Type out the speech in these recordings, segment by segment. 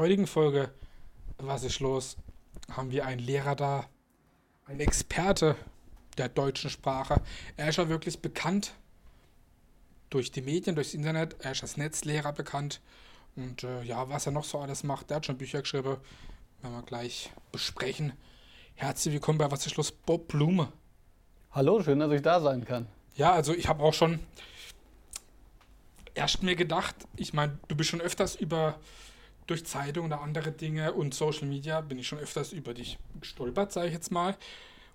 heutigen Folge Was ist los? haben wir einen Lehrer da, ein Experte der deutschen Sprache. Er ist ja wirklich bekannt durch die Medien, durchs Internet. Er ist als Netzlehrer bekannt. Und äh, ja, was er noch so alles macht, der hat schon Bücher geschrieben. Werden wir gleich besprechen. Herzlich willkommen bei Was ist los? Bob Blume. Hallo, schön, dass ich da sein kann. Ja, also ich habe auch schon erst mir gedacht, ich meine, du bist schon öfters über durch Zeitungen oder andere Dinge und Social Media bin ich schon öfters über dich gestolpert, sage ich jetzt mal.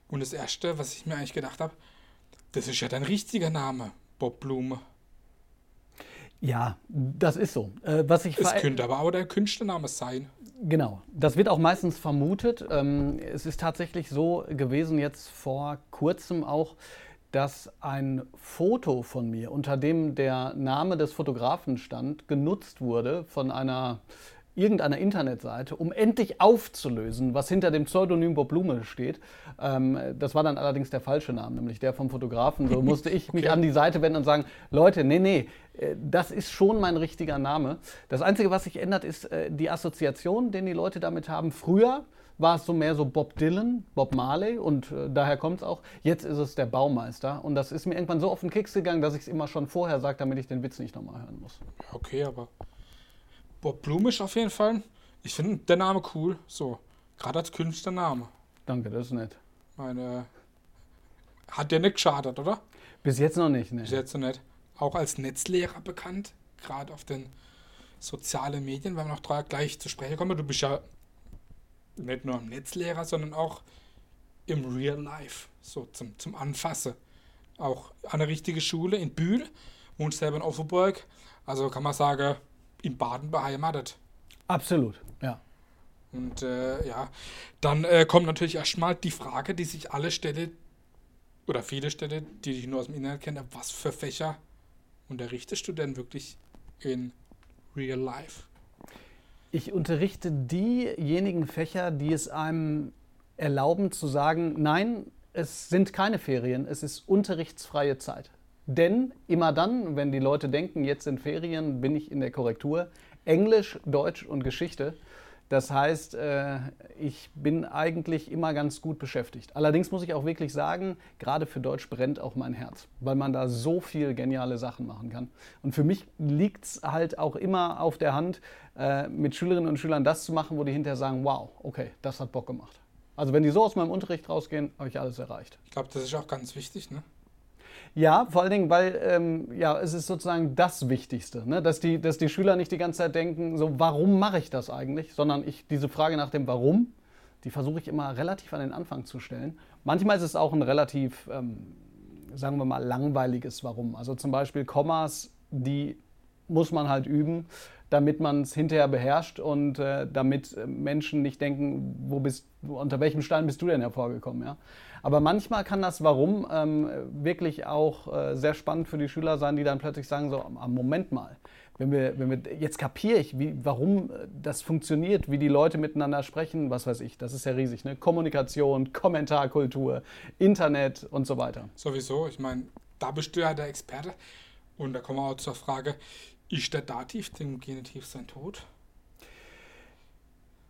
Und das erste, was ich mir eigentlich gedacht habe, das ist ja dein richtiger Name, Bob Blume. Ja, das ist so. Äh, was ich es könnte aber auch der Künstlername sein. Genau, das wird auch meistens vermutet. Ähm, es ist tatsächlich so gewesen, jetzt vor kurzem auch, dass ein Foto von mir, unter dem der Name des Fotografen stand, genutzt wurde von einer irgendeiner Internetseite, um endlich aufzulösen, was hinter dem Pseudonym Bob Blume steht. Ähm, das war dann allerdings der falsche Name, nämlich der vom Fotografen. So musste ich okay. mich an die Seite wenden und sagen, Leute, nee, nee, äh, das ist schon mein richtiger Name. Das Einzige, was sich ändert, ist äh, die Assoziation, den die Leute damit haben. Früher war es so mehr so Bob Dylan, Bob Marley und äh, daher kommt es auch. Jetzt ist es der Baumeister und das ist mir irgendwann so auf den Keks gegangen, dass ich es immer schon vorher sage, damit ich den Witz nicht nochmal hören muss. Okay, aber Bob Blumisch auf jeden Fall. Ich finde der Name cool, so. Gerade als Künstlername. Danke, das ist nett. Meine. Hat der nicht geschadet, oder? Bis jetzt noch nicht, ne? Bis jetzt noch nicht. Auch als Netzlehrer bekannt, gerade auf den sozialen Medien, weil wir noch gleich zu sprechen kommen. Du bist ja nicht nur ein Netzlehrer, sondern auch im Real Life, so zum, zum Anfassen. Auch an der richtigen Schule in Bühl, wohnst selber in Offenburg. Also kann man sagen, in Baden beheimatet. Absolut, ja. Und äh, ja, dann äh, kommt natürlich erstmal die Frage, die sich alle Städte oder viele Städte, die ich nur aus dem Internet kenne, was für Fächer unterrichtest du denn wirklich in Real Life? Ich unterrichte diejenigen Fächer, die es einem erlauben zu sagen, nein, es sind keine Ferien, es ist unterrichtsfreie Zeit. Denn immer dann, wenn die Leute denken, jetzt sind Ferien, bin ich in der Korrektur. Englisch, Deutsch und Geschichte. Das heißt, äh, ich bin eigentlich immer ganz gut beschäftigt. Allerdings muss ich auch wirklich sagen, gerade für Deutsch brennt auch mein Herz, weil man da so viel geniale Sachen machen kann. Und für mich liegt es halt auch immer auf der Hand, äh, mit Schülerinnen und Schülern das zu machen, wo die hinterher sagen, wow, okay, das hat Bock gemacht. Also wenn die so aus meinem Unterricht rausgehen, habe ich alles erreicht. Ich glaube, das ist auch ganz wichtig, ne? Ja, vor allen Dingen, weil ähm, ja, es ist sozusagen das Wichtigste, ne? dass, die, dass die Schüler nicht die ganze Zeit denken, so warum mache ich das eigentlich, sondern ich diese Frage nach dem Warum, die versuche ich immer relativ an den Anfang zu stellen. Manchmal ist es auch ein relativ, ähm, sagen wir mal, langweiliges Warum. Also zum Beispiel Kommas, die muss man halt üben, damit man es hinterher beherrscht und äh, damit äh, Menschen nicht denken, wo bist, unter welchem Stein bist du denn hervorgekommen. Ja? Aber manchmal kann das Warum ähm, wirklich auch äh, sehr spannend für die Schüler sein, die dann plötzlich sagen, so, Moment mal, wenn wir, wenn wir, jetzt kapiere ich, wie, warum äh, das funktioniert, wie die Leute miteinander sprechen, was weiß ich, das ist ja riesig, ne? Kommunikation, Kommentarkultur, Internet und so weiter. Sowieso, ich meine, da bist du ja der Experte. Und da kommen wir auch zur Frage, ist der Dativ dem Genitiv sein Tod?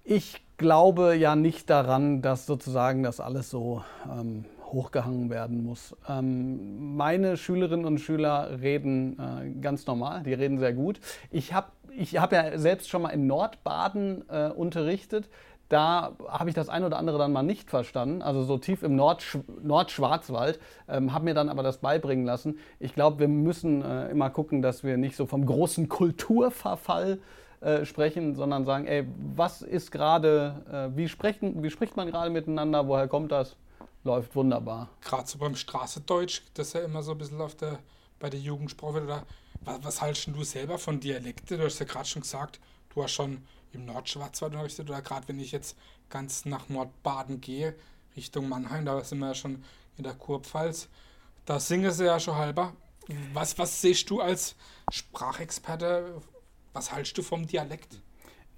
Ich glaube ja nicht daran, dass sozusagen das alles so ähm, hochgehangen werden muss. Ähm, meine Schülerinnen und Schüler reden äh, ganz normal, die reden sehr gut. Ich habe ich hab ja selbst schon mal in Nordbaden äh, unterrichtet. Da habe ich das ein oder andere dann mal nicht verstanden, also so tief im Nordsch Nordschwarzwald, ähm, habe mir dann aber das beibringen lassen. Ich glaube, wir müssen äh, immer gucken, dass wir nicht so vom großen Kulturverfall äh, sprechen, sondern sagen, ey, was ist gerade, äh, wie, wie spricht man gerade miteinander, woher kommt das? Läuft wunderbar. Gerade so beim Straßedeutsch, das ist ja immer so ein bisschen auf der, bei der Jugendsprache oder was, was haltest du selber von Dialekte? Du hast ja gerade schon gesagt, du hast schon im Nordschwarzwald unterrichtet oder gerade wenn ich jetzt ganz nach Nordbaden gehe, Richtung Mannheim, da sind wir ja schon in der Kurpfalz, da singen sie ja schon halber. Was, was siehst du als Sprachexperte was hältst du vom Dialekt?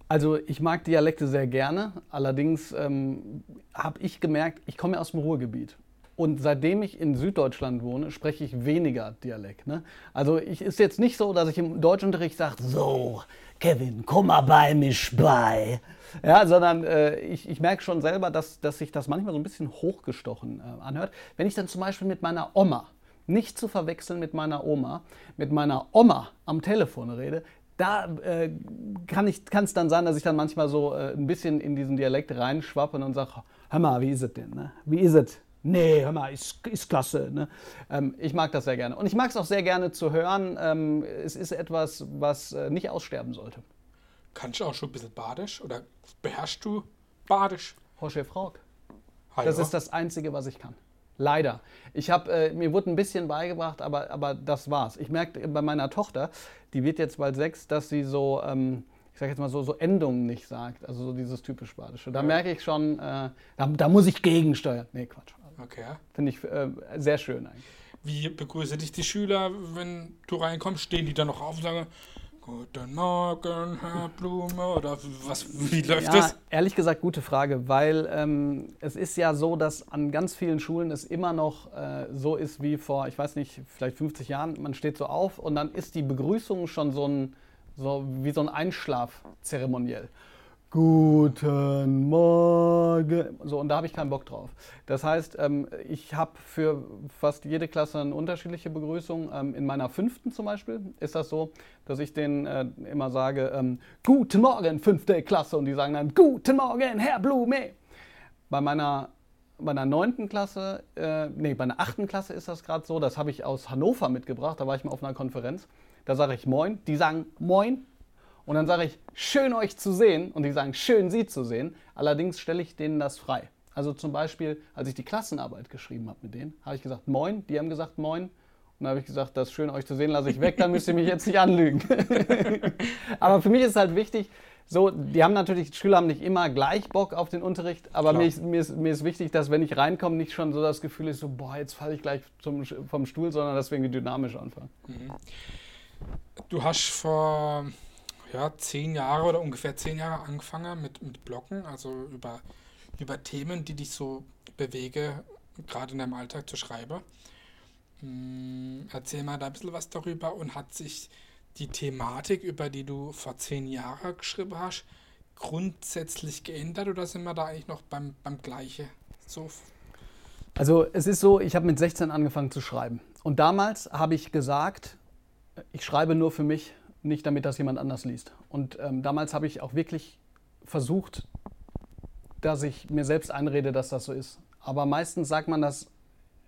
Also ich mag Dialekte sehr gerne. Allerdings ähm, habe ich gemerkt, ich komme ja aus dem Ruhrgebiet. Und seitdem ich in Süddeutschland wohne, spreche ich weniger Dialekt. Ne? Also ich ist jetzt nicht so, dass ich im Deutschunterricht sage, so, Kevin, komm mal bei mich bei. Ja, sondern äh, ich, ich merke schon selber, dass, dass sich das manchmal so ein bisschen hochgestochen äh, anhört. Wenn ich dann zum Beispiel mit meiner Oma, nicht zu verwechseln mit meiner Oma, mit meiner Oma am Telefon rede, da äh, kann es dann sein, dass ich dann manchmal so äh, ein bisschen in diesen Dialekt reinschwappe und sage, hör mal, wie ist es denn? Ne? Wie ist es? Nee, hör mal, ist, ist klasse. Ne? Ähm, ich mag das sehr gerne. Und ich mag es auch sehr gerne zu hören. Ähm, es ist etwas, was äh, nicht aussterben sollte. Kannst du auch schon ein bisschen Badisch oder beherrschst du Badisch? Horsche Frog. Das ist das Einzige, was ich kann. Leider. Ich habe, äh, mir wurde ein bisschen beigebracht, aber, aber das war's. Ich merke bei meiner Tochter, die wird jetzt bald sechs, dass sie so, ähm, ich sage jetzt mal so, so Endungen nicht sagt. Also so dieses typisch Badische. Da ja. merke ich schon, äh, da, da, muss ich gegensteuern. Nee, Quatsch. Okay. Finde ich äh, sehr schön eigentlich. Wie begrüßen dich die Schüler, wenn du reinkommst? Stehen die dann noch auf und sagen, Guten Morgen, Herr Blume, oder was, wie läuft ja, das? Ehrlich gesagt, gute Frage, weil ähm, es ist ja so, dass an ganz vielen Schulen es immer noch äh, so ist wie vor, ich weiß nicht, vielleicht 50 Jahren. Man steht so auf und dann ist die Begrüßung schon so, ein, so wie so ein Einschlafzeremoniell. Guten Morgen. So, und da habe ich keinen Bock drauf. Das heißt, ähm, ich habe für fast jede Klasse eine unterschiedliche Begrüßung. Ähm, in meiner fünften zum Beispiel ist das so, dass ich denen äh, immer sage, ähm, Guten Morgen, fünfte Klasse. Und die sagen dann, Guten Morgen, Herr Blume. Bei meiner bei einer neunten Klasse, äh, nee, bei einer achten Klasse ist das gerade so, das habe ich aus Hannover mitgebracht, da war ich mal auf einer Konferenz. Da sage ich Moin, die sagen Moin, und dann sage ich, schön euch zu sehen. Und die sagen, schön Sie zu sehen. Allerdings stelle ich denen das frei. Also zum Beispiel, als ich die Klassenarbeit geschrieben habe mit denen, habe ich gesagt, moin. Die haben gesagt, moin. Und dann habe ich gesagt, das ist schön euch zu sehen, lasse ich weg, dann müsst ihr mich jetzt nicht anlügen. aber für mich ist halt wichtig, so, die haben natürlich, Schüler haben nicht immer gleich Bock auf den Unterricht, aber mir ist, mir, ist, mir ist, wichtig, dass wenn ich reinkomme, nicht schon so das Gefühl ist, so, boah, jetzt falle ich gleich zum, vom Stuhl, sondern dass wir irgendwie dynamisch anfangen. Mhm. Du hast vor ja, zehn Jahre oder ungefähr zehn Jahre angefangen mit, mit Bloggen, also über, über Themen, die dich so bewege, gerade in deinem Alltag zu schreiben. Hm, erzähl mal da ein bisschen was darüber und hat sich die Thematik, über die du vor zehn Jahren geschrieben hast, grundsätzlich geändert oder sind wir da eigentlich noch beim, beim Gleiche? So. Also es ist so, ich habe mit 16 angefangen zu schreiben. Und damals habe ich gesagt, ich schreibe nur für mich, nicht damit das jemand anders liest. Und ähm, damals habe ich auch wirklich versucht, dass ich mir selbst einrede, dass das so ist. Aber meistens sagt man das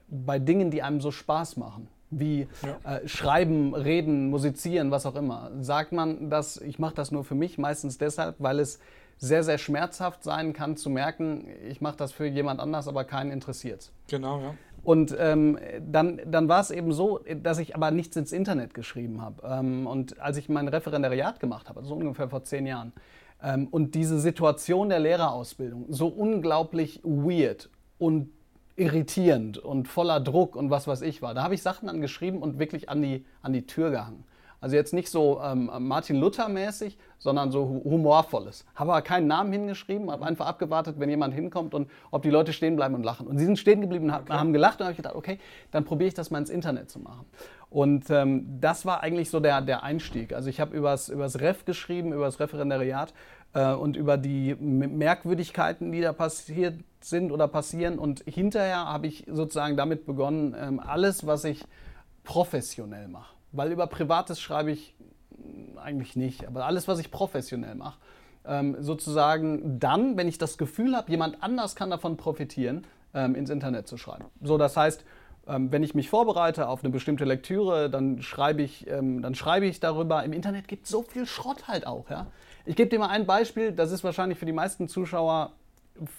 bei Dingen, die einem so Spaß machen, wie ja. äh, Schreiben, Reden, Musizieren, was auch immer. Sagt man, dass ich mache das nur für mich, meistens deshalb, weil es sehr, sehr schmerzhaft sein kann zu merken, ich mache das für jemand anders, aber keinen interessiert. Genau, ja. Und ähm, dann, dann war es eben so, dass ich aber nichts ins Internet geschrieben habe. Ähm, und als ich mein Referendariat gemacht habe, also ungefähr vor zehn Jahren, ähm, und diese Situation der Lehrerausbildung so unglaublich weird und irritierend und voller Druck und was weiß ich war, da habe ich Sachen angeschrieben und wirklich an die, an die Tür gehangen. Also jetzt nicht so ähm, Martin Luther-mäßig, sondern so humorvolles. Habe aber keinen Namen hingeschrieben, habe einfach abgewartet, wenn jemand hinkommt und ob die Leute stehen bleiben und lachen. Und sie sind stehen geblieben und okay. haben gelacht und habe ich gedacht, okay, dann probiere ich das mal ins Internet zu machen. Und ähm, das war eigentlich so der, der Einstieg. Also ich habe übers, übers Ref geschrieben, übers Referendariat äh, und über die Merkwürdigkeiten, die da passiert sind oder passieren. Und hinterher habe ich sozusagen damit begonnen, ähm, alles, was ich professionell mache weil über Privates schreibe ich eigentlich nicht, aber alles, was ich professionell mache, ähm, sozusagen dann, wenn ich das Gefühl habe, jemand anders kann davon profitieren, ähm, ins Internet zu schreiben. So, das heißt, ähm, wenn ich mich vorbereite auf eine bestimmte Lektüre, dann schreibe ich, ähm, dann schreibe ich darüber. Im Internet gibt es so viel Schrott halt auch. Ja? Ich gebe dir mal ein Beispiel, das ist wahrscheinlich für die meisten Zuschauer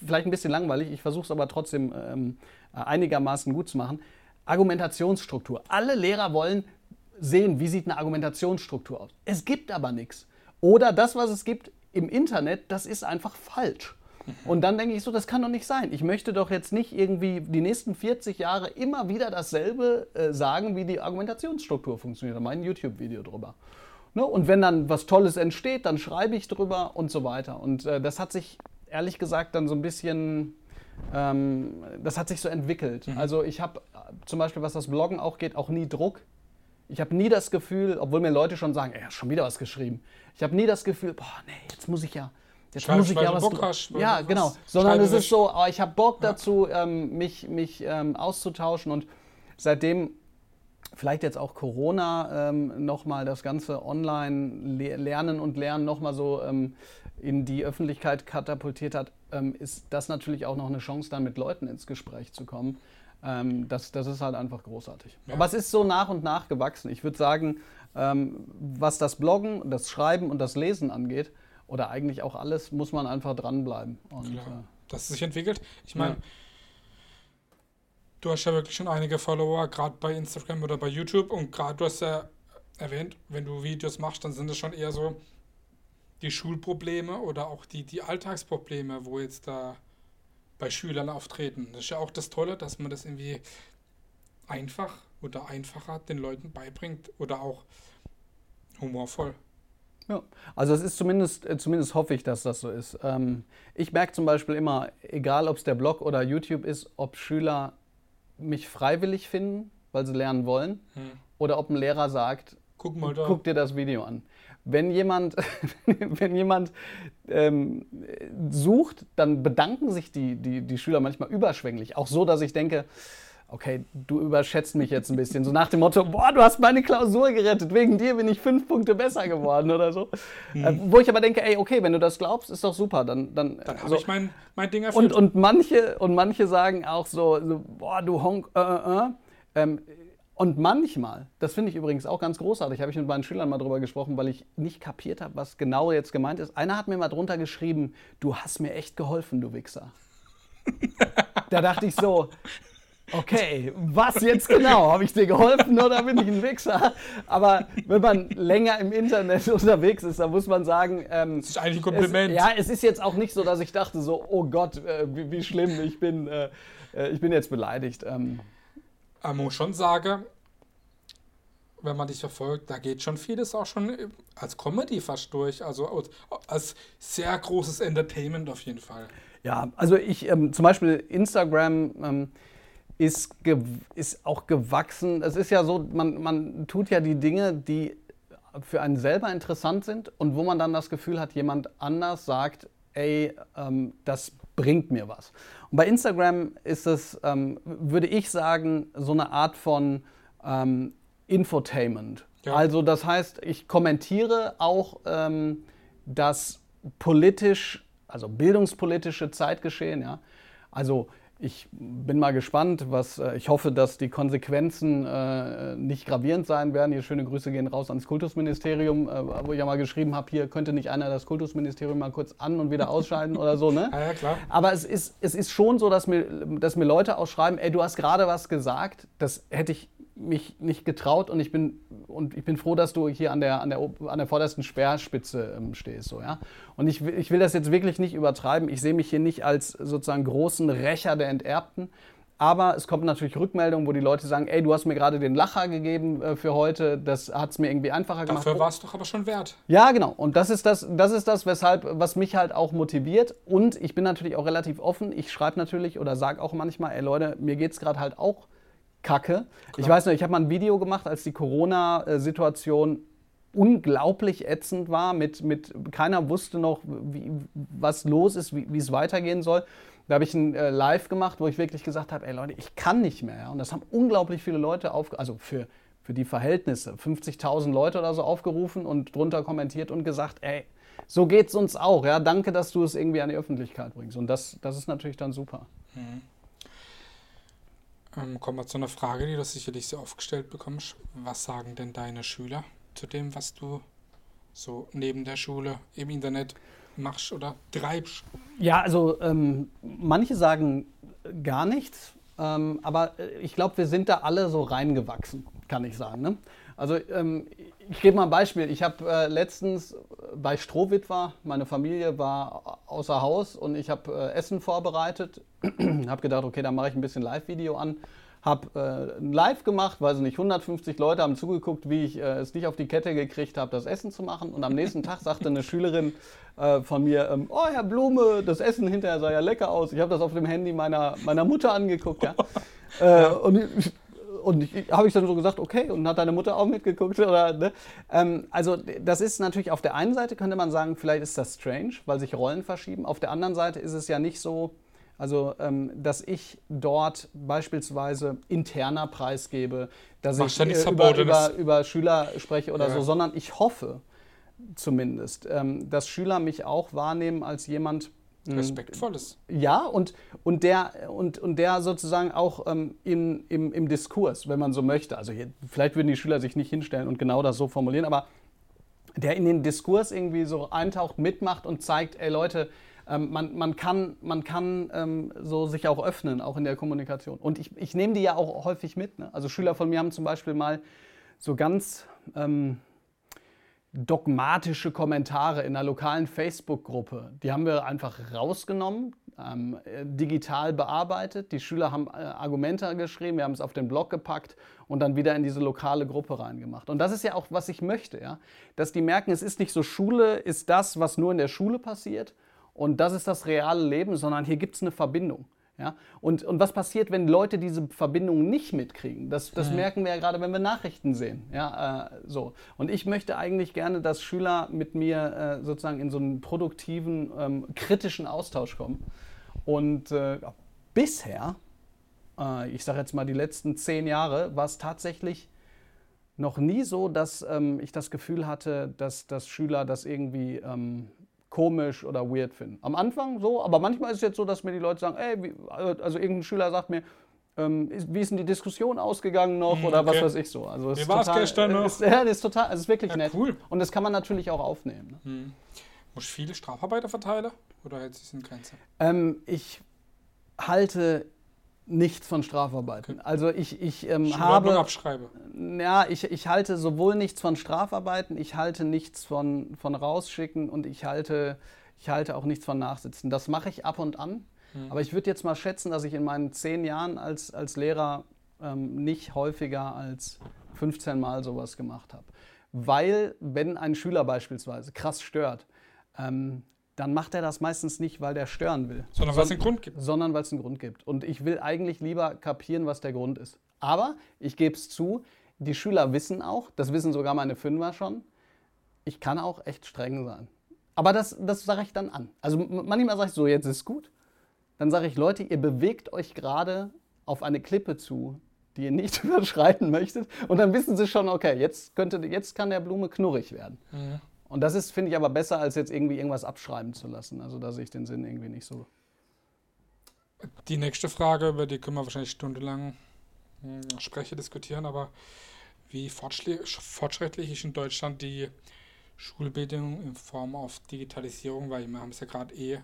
vielleicht ein bisschen langweilig, ich versuche es aber trotzdem ähm, einigermaßen gut zu machen. Argumentationsstruktur. Alle Lehrer wollen sehen, wie sieht eine Argumentationsstruktur aus. Es gibt aber nichts. Oder das, was es gibt im Internet, das ist einfach falsch. Und dann denke ich so, das kann doch nicht sein. Ich möchte doch jetzt nicht irgendwie die nächsten 40 Jahre immer wieder dasselbe äh, sagen, wie die Argumentationsstruktur funktioniert. Da mache ein YouTube-Video drüber. Ne? Und wenn dann was Tolles entsteht, dann schreibe ich drüber und so weiter. Und äh, das hat sich ehrlich gesagt dann so ein bisschen ähm, das hat sich so entwickelt. Mhm. Also ich habe zum Beispiel, was das Bloggen auch geht, auch nie Druck. Ich habe nie das Gefühl, obwohl mir Leute schon sagen, ey, hast schon wieder was geschrieben. Ich habe nie das Gefühl, boah, nee, jetzt muss ich ja, jetzt Schreibst, muss ich ja was. Bock hast, ja, genau. Sondern es ist so, oh, ich habe Bock Ja. dazu, ähm, mich, mich ähm, auszutauschen und seitdem vielleicht jetzt auch Corona ähm, nochmal das ganze Online-Lernen und Lernen nochmal so ähm, in die Öffentlichkeit katapultiert hat, ähm, ist das natürlich auch noch eine Chance, dann mit Leuten ins Gespräch zu kommen. Ähm, das, das ist halt einfach großartig. Ja. Aber es ist so nach und nach gewachsen. Ich würde sagen, ähm, was das Bloggen, das Schreiben und das Lesen angeht, oder eigentlich auch alles, muss man einfach dranbleiben. Und, Klar. äh, dass es sich entwickelt. Ich meine, Ja. du hast ja wirklich schon einige Follower, gerade bei Instagram oder bei YouTube. Und gerade du hast ja erwähnt, wenn du Videos machst, dann sind es schon eher so die Schulprobleme oder auch die, die Alltagsprobleme, wo jetzt da bei Schülern auftreten. Das ist ja auch das Tolle, dass man das irgendwie einfach oder einfacher den Leuten beibringt oder auch humorvoll. Ja, also es ist zumindest, äh, zumindest hoffe ich, dass das so ist. Ähm, ich merke zum Beispiel immer, egal ob es der Blog oder YouTube ist, ob Schüler mich freiwillig finden, weil sie lernen wollen, Hm. oder ob ein Lehrer sagt, Guck mal da. guck dir das Video an. Wenn jemand, wenn jemand ähm, sucht, dann bedanken sich die, die, die Schüler manchmal überschwänglich. Auch so, dass ich denke, okay, du überschätzt mich jetzt ein bisschen. So nach dem Motto, boah, du hast meine Klausur gerettet, wegen dir bin ich fünf Punkte besser geworden oder so. Äh, wo ich aber denke, ey, okay, wenn du das glaubst, ist doch super. Dann, dann, Dann habe so. ich mein, mein Ding erfüllt. und, und, manche, und manche sagen auch so, so boah, du Honk, äh, äh, äh. Ähm, und manchmal, das finde ich übrigens auch ganz großartig, habe ich mit meinen Schülern mal drüber gesprochen, weil ich nicht kapiert habe, was genau jetzt gemeint ist. Einer hat mir mal drunter geschrieben, du hast mir echt geholfen, du Wichser. da dachte ich so, okay, was jetzt genau? Habe ich dir geholfen oder bin ich ein Wichser? Aber wenn man länger im Internet unterwegs ist, dann muss man sagen, ähm, das ist eigentlich ein Kompliment. es, ja, es ist jetzt auch nicht so, dass ich dachte so, oh Gott, äh, wie, wie schlimm, ich bin, äh, äh, ich bin jetzt beleidigt. Ähm, man muss schon sagen, wenn man dich verfolgt, da geht schon vieles auch schon als Comedy fast durch. Also als, sehr großes Entertainment auf jeden Fall. ja, also ich, ähm, zum Beispiel Instagram ähm, ist, ist auch gewachsen. Es ist ja so, man, man tut ja die Dinge, die für einen selber interessant sind und wo man dann das Gefühl hat, jemand anders sagt, ey, ähm, das bringt mir was. Und bei Instagram ist es, ähm, würde ich sagen, so eine Art von ähm, Infotainment. Ja. Also das heißt, ich kommentiere auch ähm, das politisch, also bildungspolitische Zeitgeschehen. Ja? Also ich bin mal gespannt, was äh, ich hoffe, dass die Konsequenzen äh, nicht gravierend sein werden. Hier schöne Grüße gehen raus ans Kultusministerium, äh, wo ich ja mal geschrieben habe, hier könnte nicht einer das Kultusministerium mal kurz an und wieder ausschalten oder so, ne? Ja, ja, klar. Aber es ist, es ist schon so, dass mir, dass mir Leute auch schreiben, ey, du hast gerade was gesagt, das hätte ich mich nicht getraut und ich bin, und ich bin froh, dass du hier an der, an der, an der vordersten Speerspitze ähm, stehst. So, ja? Und ich, will- ich will das jetzt wirklich nicht übertreiben. Ich sehe mich hier nicht als sozusagen großen Rächer der Enterbten. Aber es kommen natürlich Rückmeldungen, wo die Leute sagen, ey, du hast mir gerade den Lacher gegeben äh, für heute, das hat es mir irgendwie einfacher gemacht. Dafür war es doch aber schon wert. Ja, genau. Und das ist das, das ist das, weshalb, was mich halt auch motiviert. Und ich bin natürlich auch relativ offen. Ich schreibe natürlich oder sage auch manchmal, ey Leute, mir geht es gerade halt auch kacke. Ich weiß noch, ich habe mal ein Video gemacht, als die Corona-Situation unglaublich ätzend war, mit, mit keiner wusste noch, wie, was los ist, wie, es weitergehen soll. Da habe ich ein äh, Live gemacht, wo ich wirklich gesagt habe, ey Leute, ich kann nicht mehr. Ja? Und das haben unglaublich viele Leute auf, also für, für die Verhältnisse, 50.000 Leute oder so aufgerufen und drunter kommentiert und gesagt, ey, so geht's uns auch. Ja? Danke, dass du es irgendwie an die Öffentlichkeit bringst. Und das, das ist natürlich dann super. Ähm, kommen wir zu einer Frage, die du sicherlich sehr oft gestellt bekommst. Was sagen denn deine Schüler zu dem, was du so neben der Schule im Internet machst oder treibst? Ja, also ähm, manche sagen gar nichts, ähm, aber äh, ich glaube, wir sind da alle so reingewachsen, kann ich sagen. Ne? Also ähm, ich gebe mal ein Beispiel. Ich habe äh, letztens bei Strohwitwer, meine Familie war außer Haus und ich habe äh, Essen vorbereitet, habe gedacht, okay, dann mache ich ein bisschen Live-Video an, habe äh, ein Live gemacht, weiß ich nicht, 150 Leute haben zugeguckt, wie ich äh, es nicht auf die Kette gekriegt habe, das Essen zu machen. Und am nächsten Tag sagte eine Schülerin äh, von mir, ähm, oh Herr Blume, das Essen hinterher sah ja lecker aus. Ich habe das auf dem Handy meiner, meiner Mutter angeguckt. Ja? Äh, und und habe ich dann so gesagt, okay, und hat deine Mutter auch mitgeguckt? Oder, ne? ähm, also das ist natürlich auf der einen Seite, könnte man sagen, vielleicht ist das strange, weil sich Rollen verschieben. Auf der anderen Seite ist es ja nicht so, also ähm, dass ich dort beispielsweise interner preisgebe, dass Machst ich äh, über, über, über Schüler spreche oder Ja. so, sondern ich hoffe zumindest, ähm, dass Schüler mich auch wahrnehmen als jemand, Respektvolles. ja, und, und, der, und, und der sozusagen auch ähm, in, im, im Diskurs, wenn man so möchte, also hier, vielleicht würden die Schüler sich nicht hinstellen und genau das so formulieren, aber der in den Diskurs irgendwie so eintaucht, mitmacht und zeigt, ey Leute, ähm, man, man kann, man kann ähm, so sich auch öffnen, auch in der Kommunikation. Und ich, ich nehme die ja auch häufig mit. Ne? Also Schüler von mir haben zum Beispiel mal so ganz ähm, dogmatische Kommentare in einer lokalen Facebook-Gruppe. Die haben wir einfach rausgenommen, ähm, äh, digital bearbeitet. Die Schüler haben äh, Argumente geschrieben, wir haben es auf den Blog gepackt und dann wieder in diese lokale Gruppe reingemacht. Und das ist ja auch, was ich möchte, ja? dass die merken, es ist nicht so, Schule ist das, was nur in der Schule passiert und das ist das reale Leben, sondern hier gibt es eine Verbindung. Ja? Und, und was passiert, wenn Leute diese Verbindung nicht mitkriegen? Das, das merken wir ja gerade, wenn wir Nachrichten sehen. Ja, äh, so. Und ich möchte eigentlich gerne, dass Schüler mit mir äh, sozusagen in so einen produktiven, ähm, kritischen Austausch kommen. Und äh, bisher, äh, ich sage jetzt mal die letzten zehn Jahre, war es tatsächlich noch nie so, dass ähm, ich das Gefühl hatte, dass, dass Schüler das irgendwie ähm, komisch oder weird finden. Am Anfang so, aber manchmal ist es jetzt so, dass mir die Leute sagen, ey, wie, also irgendein Schüler sagt mir, ähm, wie ist denn die Diskussion ausgegangen noch Hm, oder was okay. weiß ich so. Also es Wie ist total, gestern noch? Ist, ja, das ist total, also es ist wirklich Ja, nett. cool. Und das kann man natürlich auch aufnehmen. Ne? Musst du viele Strafarbeiter verteilen? Oder hält sich in Grenze? Ähm, ich halte nichts von Strafarbeiten. Also ich, ich ähm, habe... abschreibe. Ja, ich, ich halte sowohl nichts von Strafarbeiten, ich halte nichts von, von rausschicken und ich halte, ich halte auch nichts von nachsitzen. Das mache ich ab und an. Aber ich würde jetzt mal schätzen, dass ich in meinen zehn Jahren als, als Lehrer ähm, nicht häufiger als 15 Mal sowas gemacht habe. Weil, wenn ein Schüler beispielsweise krass stört, ähm, dann macht er das meistens nicht, weil der stören will Sondern was es einen Grund gibt. sondern weil es einen Grund gibt. Und ich will eigentlich lieber kapieren, was der Grund ist. Aber ich gebe es zu, die Schüler wissen auch, das wissen sogar meine Fünfer schon, ich kann auch echt streng sein. Aber das, das sage ich dann an. Also manchmal sage ich so, jetzt ist gut. Dann sage ich, Leute, ihr bewegt euch gerade auf eine Klippe zu, die ihr nicht überschreiten möchtet. Und dann wissen sie schon, okay, jetzt, könnte, jetzt kann der Blume knurrig werden. Und das ist, finde ich, aber besser, als jetzt irgendwie irgendwas abschreiben zu lassen. Also da sehe ich den Sinn irgendwie nicht so. Die nächste Frage, über die können wir wahrscheinlich stundenlang hm, sprechen, diskutieren, aber wie fortschrittlich ist in Deutschland die Schulbildung in Form auf Digitalisierung, weil wir haben es ja gerade eh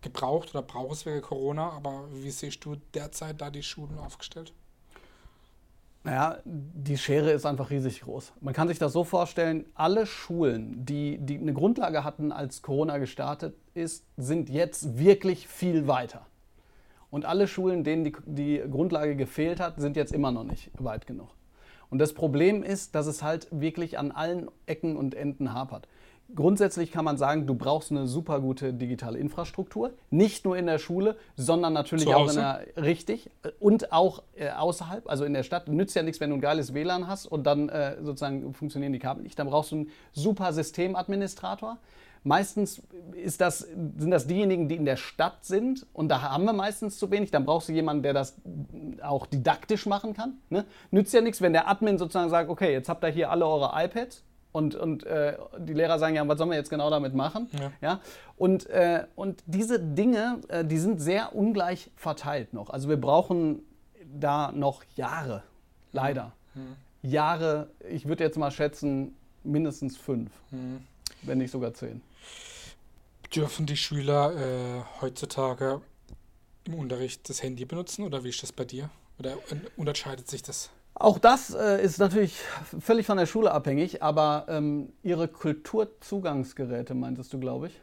gebraucht oder braucht es wegen Corona, aber wie siehst du derzeit da die Schulen aufgestellt? Naja, die Schere ist einfach riesig groß. Man kann sich das so vorstellen, alle Schulen, die, die eine Grundlage hatten, als Corona gestartet ist, sind jetzt wirklich viel weiter. Und alle Schulen, denen die, die Grundlage gefehlt hat, sind jetzt immer noch nicht weit genug. Und das Problem ist, dass es halt wirklich an allen Ecken und Enden hapert. Grundsätzlich kann man sagen, du brauchst eine super gute digitale Infrastruktur. Nicht nur in der Schule, sondern natürlich auch in der, richtig, und auch äh, außerhalb, also in der Stadt. Nützt ja nichts, wenn du ein geiles WLAN hast und dann äh, sozusagen funktionieren die Kabel nicht. Dann brauchst du einen super Systemadministrator. Meistens ist das, sind das diejenigen, die in der Stadt sind und da haben wir meistens zu wenig. Dann brauchst du jemanden, der das auch didaktisch machen kann. Ne? Nützt ja nichts, wenn der Admin sozusagen sagt, okay, jetzt habt ihr hier alle eure iPads und, und äh, die Lehrer sagen, ja, was sollen wir jetzt genau damit machen? Ja. Ja? Und, äh, und diese Dinge, äh, die sind sehr ungleich verteilt noch. Also wir brauchen da noch Jahre, leider. Jahre, ich würde jetzt mal schätzen, mindestens fünf, wenn nicht sogar zehn. Dürfen die Schüler äh, heutzutage im Unterricht das Handy benutzen oder wie ist das bei dir? Oder un- unterscheidet sich das? Auch das äh, ist natürlich völlig von der Schule abhängig, aber ähm, ihre Kulturzugangsgeräte, meintest du, glaube ich?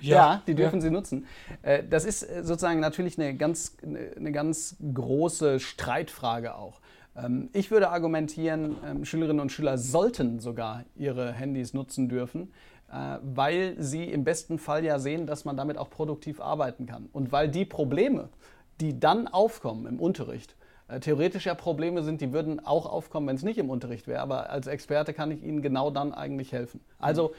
Ja, ja die dürfen ja. sie nutzen. Äh, das ist äh, sozusagen natürlich eine ganz, eine ganz große Streitfrage auch. Ähm, ich würde argumentieren, ähm, Schülerinnen und Schüler sollten sogar ihre Handys nutzen dürfen, äh, weil sie im besten Fall ja sehen, dass man damit auch produktiv arbeiten kann. Und weil die Probleme, die dann aufkommen im Unterricht, theoretisch ja Probleme sind, die würden auch aufkommen, wenn es nicht im Unterricht wäre. Aber als Experte kann ich Ihnen genau dann eigentlich helfen. Also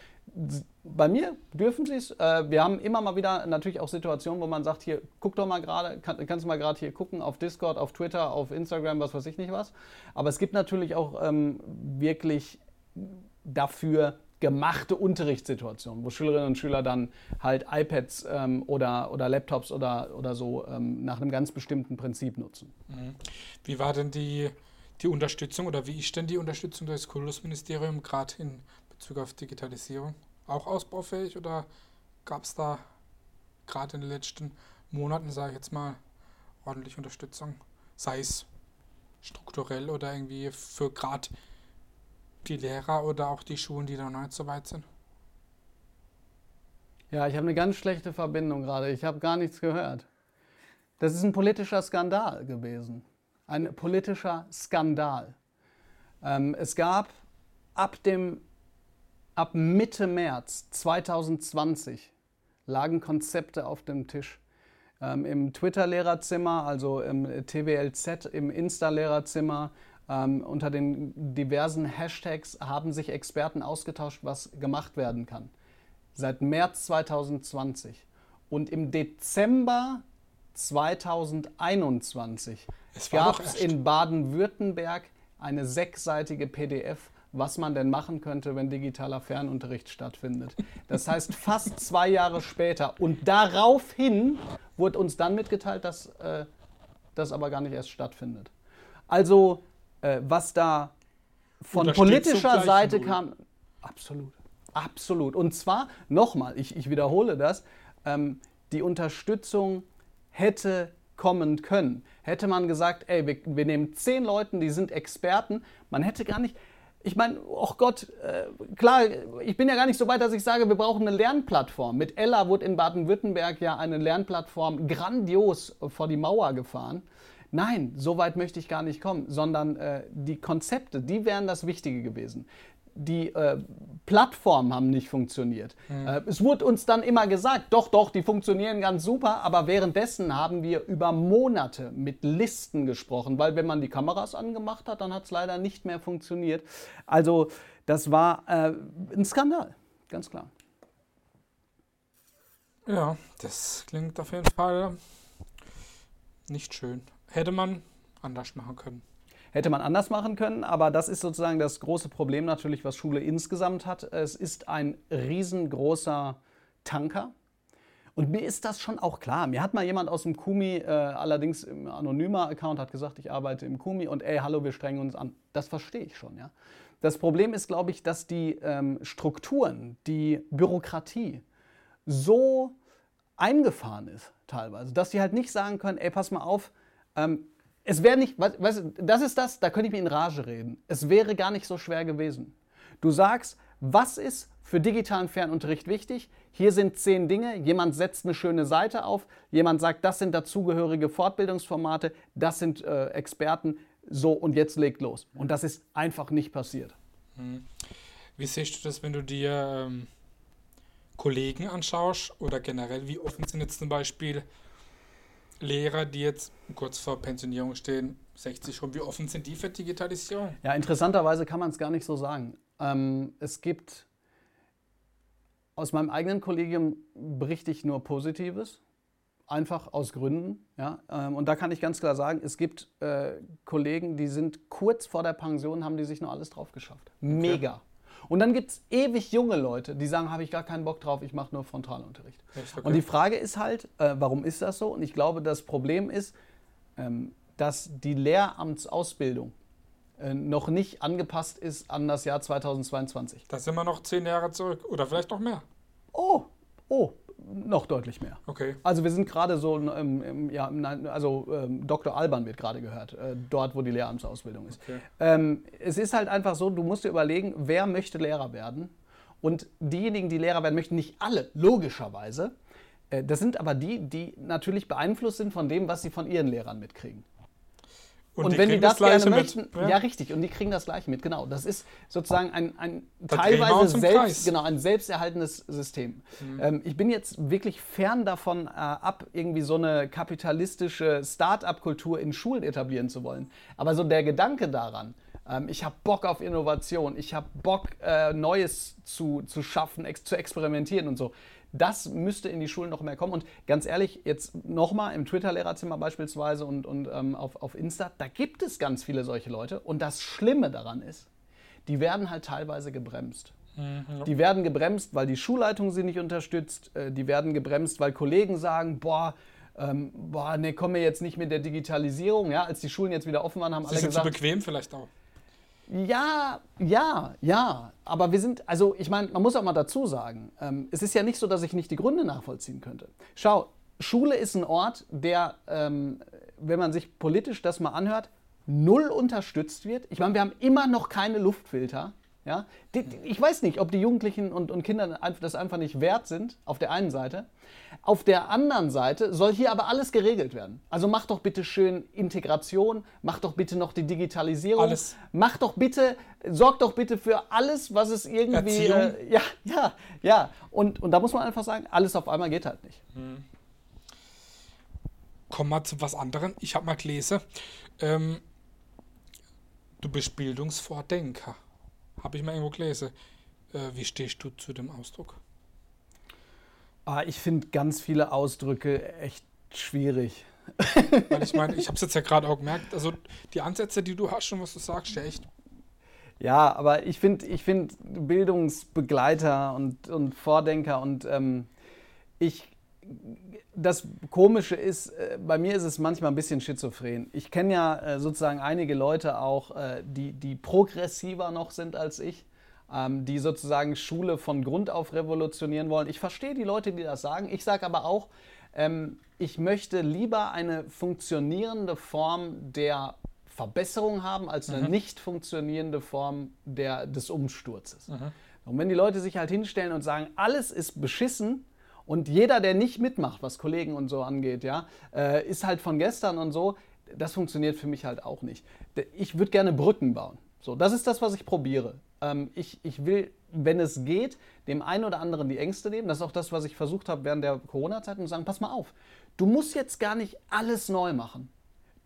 bei mir dürfen Sie es. Äh, wir haben immer mal wieder natürlich auch Situationen, wo man sagt, hier, guck doch mal gerade, kann, kannst du mal gerade hier gucken auf Discord, auf Twitter, auf Instagram, was weiß ich nicht was. Aber es gibt natürlich auch ähm, wirklich dafür gemachte Unterrichtssituationen, wo Schülerinnen und Schüler dann halt iPads ähm, oder, oder Laptops oder, oder so ähm, nach einem ganz bestimmten Prinzip nutzen. Mhm. Wie war denn die, die Unterstützung oder wie ist denn die Unterstützung des Kultusministeriums gerade in Bezug auf Digitalisierung? Auch ausbaufähig oder gab es da gerade in den letzten Monaten, sage ich jetzt mal, ordentlich Unterstützung? Sei es strukturell oder irgendwie für gerade die Lehrer oder auch die Schulen, die da nicht so weit sind? Ja, ich habe eine ganz schlechte Verbindung gerade. Ich habe gar nichts gehört. Das ist ein politischer Skandal gewesen. Ein politischer Skandal. Ähm, es gab ab, dem, ab Mitte März 2020 lagen Konzepte auf dem Tisch. Ähm, Im Twitter-Lehrerzimmer, also im TWLZ, im Insta-Lehrerzimmer, ähm, unter den diversen Hashtags haben sich Experten ausgetauscht, was gemacht werden kann. Seit März 2020. Und im Dezember 2021 gab es in Baden-Württemberg eine sechsseitige PDF, was man denn machen könnte, wenn digitaler Fernunterricht stattfindet. Das heißt, fast zwei Jahre später. Und daraufhin wurde uns dann mitgeteilt, dass äh, das aber gar nicht erst stattfindet. Also äh, was da von politischer Seite kam. Absolut. Absolut. Und zwar, nochmal, ich, ich wiederhole das, ähm, die Unterstützung hätte kommen können. Hätte man gesagt, ey, wir, wir nehmen zehn Leute, die sind Experten, man hätte gar nicht, ich meine, oh Gott, äh, klar, ich bin ja gar nicht so weit, dass ich sage, wir brauchen eine Lernplattform. Mit Ella wurde in Baden-Württemberg ja eine Lernplattform grandios vor die Mauer gefahren. Nein, so weit möchte ich gar nicht kommen, sondern äh, die Konzepte, die wären das Wichtige gewesen. Die äh, Plattformen haben nicht funktioniert. Mhm. Äh, es wurde uns dann immer gesagt, doch, doch, die funktionieren ganz super, aber währenddessen haben wir über Monate mit Listen gesprochen, weil wenn man die Kameras angemacht hat, dann hat es leider nicht mehr funktioniert. Also das war äh, ein Skandal, ganz klar. Ja, das klingt auf jeden Fall nicht schön. Hätte man anders machen können. Hätte man anders machen können, aber das ist sozusagen das große Problem natürlich, was Schule insgesamt hat. Es ist ein riesengroßer Tanker. Und mir ist das schon auch klar. Mir hat mal jemand aus dem Kumi, äh, allerdings im anonymer Account, hat gesagt, ich arbeite im Kumi und ey, hallo, wir strengen uns an. Das verstehe ich schon, ja. Das Problem ist, glaube ich, dass die ähm, Strukturen, die Bürokratie so eingefahren ist teilweise, dass sie halt nicht sagen können, ey, pass mal auf, ähm, es wäre nicht, weißt du, das ist das, da könnte ich mir in Rage reden. Es wäre gar nicht so schwer gewesen. Du sagst, was ist für digitalen Fernunterricht wichtig? Hier sind zehn Dinge. Jemand setzt eine schöne Seite auf. Jemand sagt, das sind dazugehörige Fortbildungsformate. Das sind äh, Experten. So, und jetzt legt los. Und das ist einfach nicht passiert. Hm. Wie siehst du das, wenn du dir ähm, Kollegen anschaust oder generell, wie offen sind jetzt zum Beispiel Lehrer, die jetzt kurz vor Pensionierung stehen, 60 schon, wie offen sind die für Digitalisierung? Ja, interessanterweise kann man es gar nicht so sagen. Ähm, es gibt aus meinem eigenen Kollegium berichte ich nur Positives, einfach aus Gründen. Ja? Ähm, und da kann ich ganz klar sagen, es gibt äh, Kollegen, die sind kurz vor der Pension, haben die sich nur alles drauf geschafft. Mega. Okay. Und dann gibt es ewig junge Leute, die sagen, habe ich gar keinen Bock drauf, ich mache nur Frontalunterricht. Okay. Und die Frage ist halt, äh, warum ist das so? Und ich glaube, das Problem ist, ähm, dass die Lehramtsausbildung äh, noch nicht angepasst ist an das Jahr 2022. Da sind wir noch zehn Jahre zurück oder vielleicht noch mehr. Oh, oh, noch deutlich mehr. Okay. Also wir sind gerade so, ähm, im, ja, also ähm, Dr. Alban wird gerade gehört, äh, dort, wo die Lehramtsausbildung ist. Okay. Ähm, es ist halt einfach so, du musst dir überlegen, wer möchte Lehrer werden Und diejenigen, die Lehrer werden möchten, nicht alle, logischerweise. Äh, das sind aber die, die natürlich beeinflusst sind von dem, was sie von ihren Lehrern mitkriegen. Und, und wenn die das, das gerne möchten, ja. ja. richtig, und die kriegen das gleiche mit, genau. Das ist sozusagen ein, ein teilweise selbst, genau, ein selbsterhaltendes System. Mhm. Ähm, ich bin jetzt wirklich fern davon äh, ab, irgendwie so eine kapitalistische Start-up-Kultur in Schulen etablieren zu wollen. Aber so der Gedanke daran, ähm, ich habe Bock auf Innovation, ich habe Bock, äh, Neues zu, zu schaffen, ex zu experimentieren und so. Das müsste in die Schulen noch mehr kommen. Und ganz ehrlich, jetzt nochmal im Twitter-Lehrerzimmer beispielsweise und, und ähm, auf, auf Insta, da gibt es ganz viele solche Leute. Und das Schlimme daran ist, die werden halt teilweise gebremst. Mhm. Die werden gebremst, weil die Schulleitung sie nicht unterstützt. Äh, die werden gebremst, weil Kollegen sagen, boah, ähm, boah, ne, kommen wir jetzt nicht mit der Digitalisierung. Ja, als die Schulen jetzt wieder offen waren, haben sie alle sind gesagt... zu bequem vielleicht auch. Ja, ja, ja. Aber wir sind, also ich meine, man muss auch mal dazu sagen, ähm, es ist ja nicht so, dass ich nicht die Gründe nachvollziehen könnte. Schau, Schule ist ein Ort, der, ähm, wenn man sich politisch das mal anhört, null unterstützt wird. Ich meine, wir haben immer noch keine Luftfilter. Ja? Ich weiß nicht, ob die Jugendlichen und, und Kinder das einfach nicht wert sind, auf der einen Seite. Auf der anderen Seite soll hier aber alles geregelt werden. Also mach doch bitte schön Integration, mach doch bitte noch die Digitalisierung, alles. mach doch bitte, sorg doch bitte für alles, was es irgendwie. Äh, ja, ja, ja. Und, und da muss man einfach sagen, alles auf einmal geht halt nicht. Hm. Kommen wir zu was anderem. Ich habe mal gelesen, ähm, du bist Bildungsvordenker. Habe ich mal irgendwo gelesen. Äh, wie stehst du zu dem Ausdruck? Ah, ich finde ganz viele Ausdrücke echt schwierig. Weil ich meine, ich habe es jetzt ja gerade auch gemerkt, also die Ansätze, die du hast und was du sagst, ja echt. Ja, aber ich finde ich find Bildungsbegleiter und, und Vordenker und ähm, ich, das Komische ist, äh, bei mir ist es manchmal ein bisschen schizophren. Ich kenne ja äh, sozusagen einige Leute auch, äh, die, die progressiver noch sind als ich ähm, die sozusagen Schule von Grund auf revolutionieren wollen. Ich verstehe die Leute, die das sagen. Ich sage aber auch, ähm, ich möchte lieber eine funktionierende Form der Verbesserung haben, als eine mhm. nicht funktionierende Form der, des Umsturzes. Mhm. Und wenn die Leute sich halt hinstellen und sagen, alles ist beschissen, und jeder, der nicht mitmacht, was Kollegen und so angeht, ja, äh, ist halt von gestern und so, das funktioniert für mich halt auch nicht. Ich würde gerne Brücken bauen. So, das ist das, was ich probiere. Ähm, ich, ich will, wenn es geht, dem einen oder anderen die Ängste nehmen. Das ist auch das, was ich versucht habe während der Corona-Zeit und sagen, pass mal auf, du musst jetzt gar nicht alles neu machen.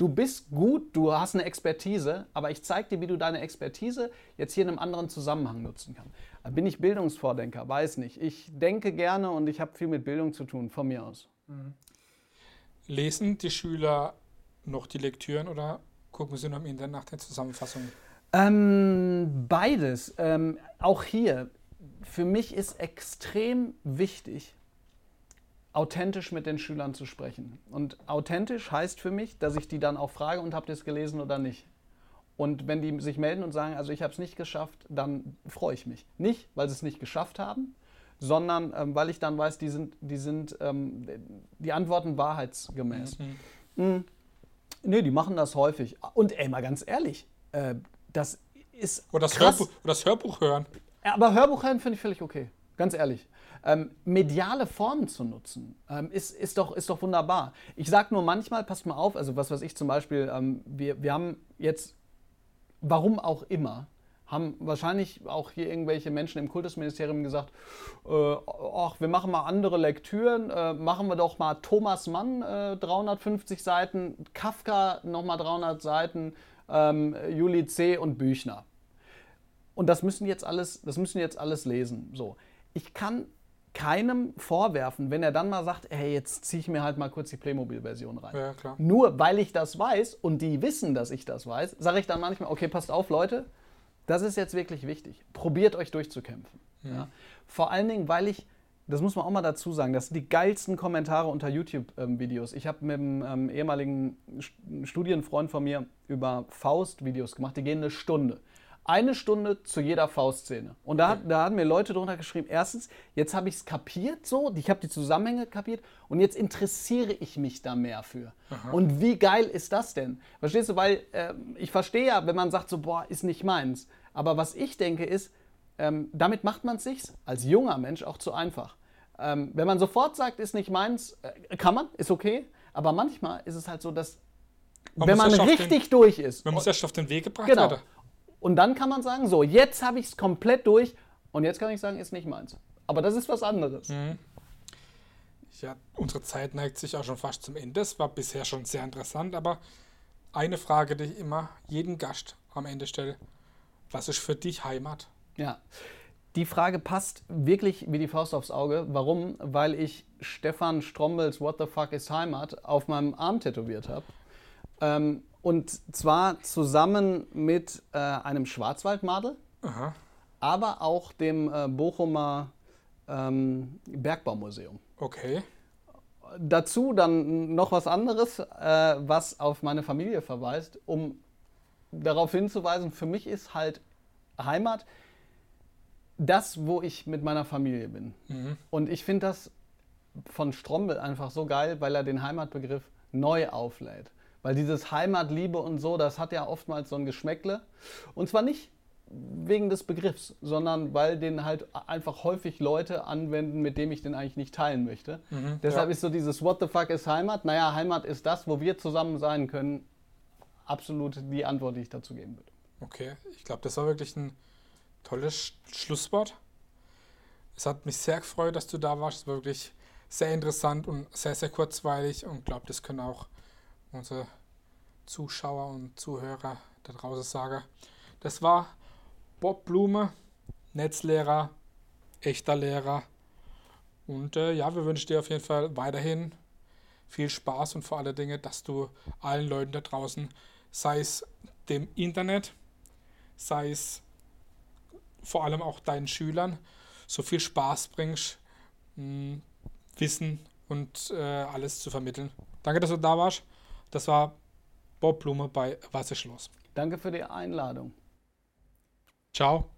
Du bist gut, du hast eine Expertise, aber ich zeige dir, wie du deine Expertise jetzt hier in einem anderen Zusammenhang nutzen kannst. Bin ich Bildungsvordenker? Weiß nicht. Ich denke gerne und ich habe viel mit Bildung zu tun, von mir aus. Mhm. Lesen die Schüler noch die Lektüren oder gucken sie nur im Internet nach den Zusammenfassungen? Ähm, beides. Ähm, auch hier, für mich ist extrem wichtig, authentisch mit den Schülern zu sprechen. Und authentisch heißt für mich, dass ich die dann auch frage und habt ihr es gelesen oder nicht. Und wenn die sich melden und sagen, also ich habe es nicht geschafft, dann freue ich mich. Nicht, weil sie es nicht geschafft haben, sondern ähm, weil ich dann weiß, die sind, die sind, ähm, die antworten wahrheitsgemäß. Mhm. Mhm. Nee, die machen das häufig. Und ey, mal ganz ehrlich, äh, das ist. Oder das, Hörbuch, oder das Hörbuch hören. Aber Hörbuch hören finde ich völlig okay. Ganz ehrlich. Ähm, mediale Formen zu nutzen, ähm, ist, ist, doch, ist doch wunderbar. Ich sage nur manchmal, passt mal auf, also was weiß ich zum Beispiel, ähm, wir, wir haben jetzt, warum auch immer, haben wahrscheinlich auch hier irgendwelche Menschen im Kultusministerium gesagt, äh, ach, wir machen mal andere Lektüren, äh, machen wir doch mal Thomas Mann äh, 350 Seiten, Kafka nochmal 300 Seiten, ähm, Juli C. und Büchner. Und das müssen jetzt alles, das müssen jetzt alles lesen. So. Ich kann keinem vorwerfen, wenn er dann mal sagt, hey, jetzt ziehe ich mir halt mal kurz die Playmobil-Version rein. Ja, klar. Nur weil ich das weiß und die wissen, dass ich das weiß, sage ich dann manchmal, okay, passt auf, Leute, das ist jetzt wirklich wichtig. Probiert euch durchzukämpfen. Ja. Ja. Vor allen Dingen, weil ich das muss man auch mal dazu sagen, das sind die geilsten Kommentare unter YouTube-Videos. Ich habe mit einem ähm, ehemaligen Studienfreund von mir über Faust-Videos gemacht, die gehen eine Stunde. Eine Stunde zu jeder Faustszene. Und da, da haben mir Leute drunter geschrieben, erstens, jetzt habe ich es kapiert so, ich habe die Zusammenhänge kapiert und jetzt interessiere ich mich da mehr für. Aha. Und wie geil ist das denn? Verstehst du, weil äh, ich verstehe ja, wenn man sagt so, boah, ist nicht meins. Aber was ich denke ist, ähm, damit macht man es sich als junger Mensch auch zu einfach. Ähm, wenn man sofort sagt, ist nicht meins, äh, kann man, ist okay. Aber manchmal ist es halt so, dass Man wenn man richtig durch ist, Man muss erst auf den Weg gebracht genau, werden. Und dann kann man sagen, so, jetzt habe ich es komplett durch und jetzt kann ich sagen, ist nicht meins. Aber das ist was anderes. Mhm. Ja, unsere Zeit neigt sich auch schon fast zum Ende. Es war bisher schon sehr interessant, aber eine Frage, die ich immer jeden Gast am Ende stelle. Was ist für dich Heimat? Ja. Die Frage passt wirklich wie die Faust aufs Auge. Warum? Weil ich Stefan Strombels What the fuck is Heimat auf meinem Arm tätowiert habe. Ähm, und zwar zusammen mit äh, einem Schwarzwaldmadel, Aha. aber auch dem äh, Bochumer ähm, Bergbaumuseum. Okay. Dazu dann noch was anderes, äh, was auf meine Familie verweist, um darauf hinzuweisen, für mich ist halt Heimat das, wo ich mit meiner Familie bin. Mhm. Und ich finde das von Strombel einfach so geil, weil er den Heimatbegriff neu auflädt. Weil dieses Heimatliebe und so, das hat ja oftmals so ein Geschmäckle. Und zwar nicht wegen des Begriffs, sondern weil den halt einfach häufig Leute anwenden, mit dem ich den eigentlich nicht teilen möchte. Mhm, Deshalb ja. ist so dieses What the fuck ist Heimat? Naja, Heimat ist das, wo wir zusammen sein können. Absolut die Antwort, die ich dazu geben würde. Okay, ich glaube, das war wirklich ein tolles Sch Schlusswort. Es hat mich sehr gefreut, dass du da warst. Es war wirklich sehr interessant und sehr, sehr kurzweilig und ich glaube, das können auch unsere Zuschauer und Zuhörer da draußen sagen. Das war Bob Blume, Netzlehrer, echter Lehrer. Und äh, ja, wir wünschen dir auf jeden Fall weiterhin viel Spaß und vor allen Dingen, dass du allen Leuten da draußen, sei es dem Internet, sei es vor allem auch deinen Schülern, so viel Spaß bringst, mh, Wissen und äh, alles zu vermitteln. Danke, dass du da warst. Das war Bob Blume bei Was ist los? Danke für die Einladung. Ciao.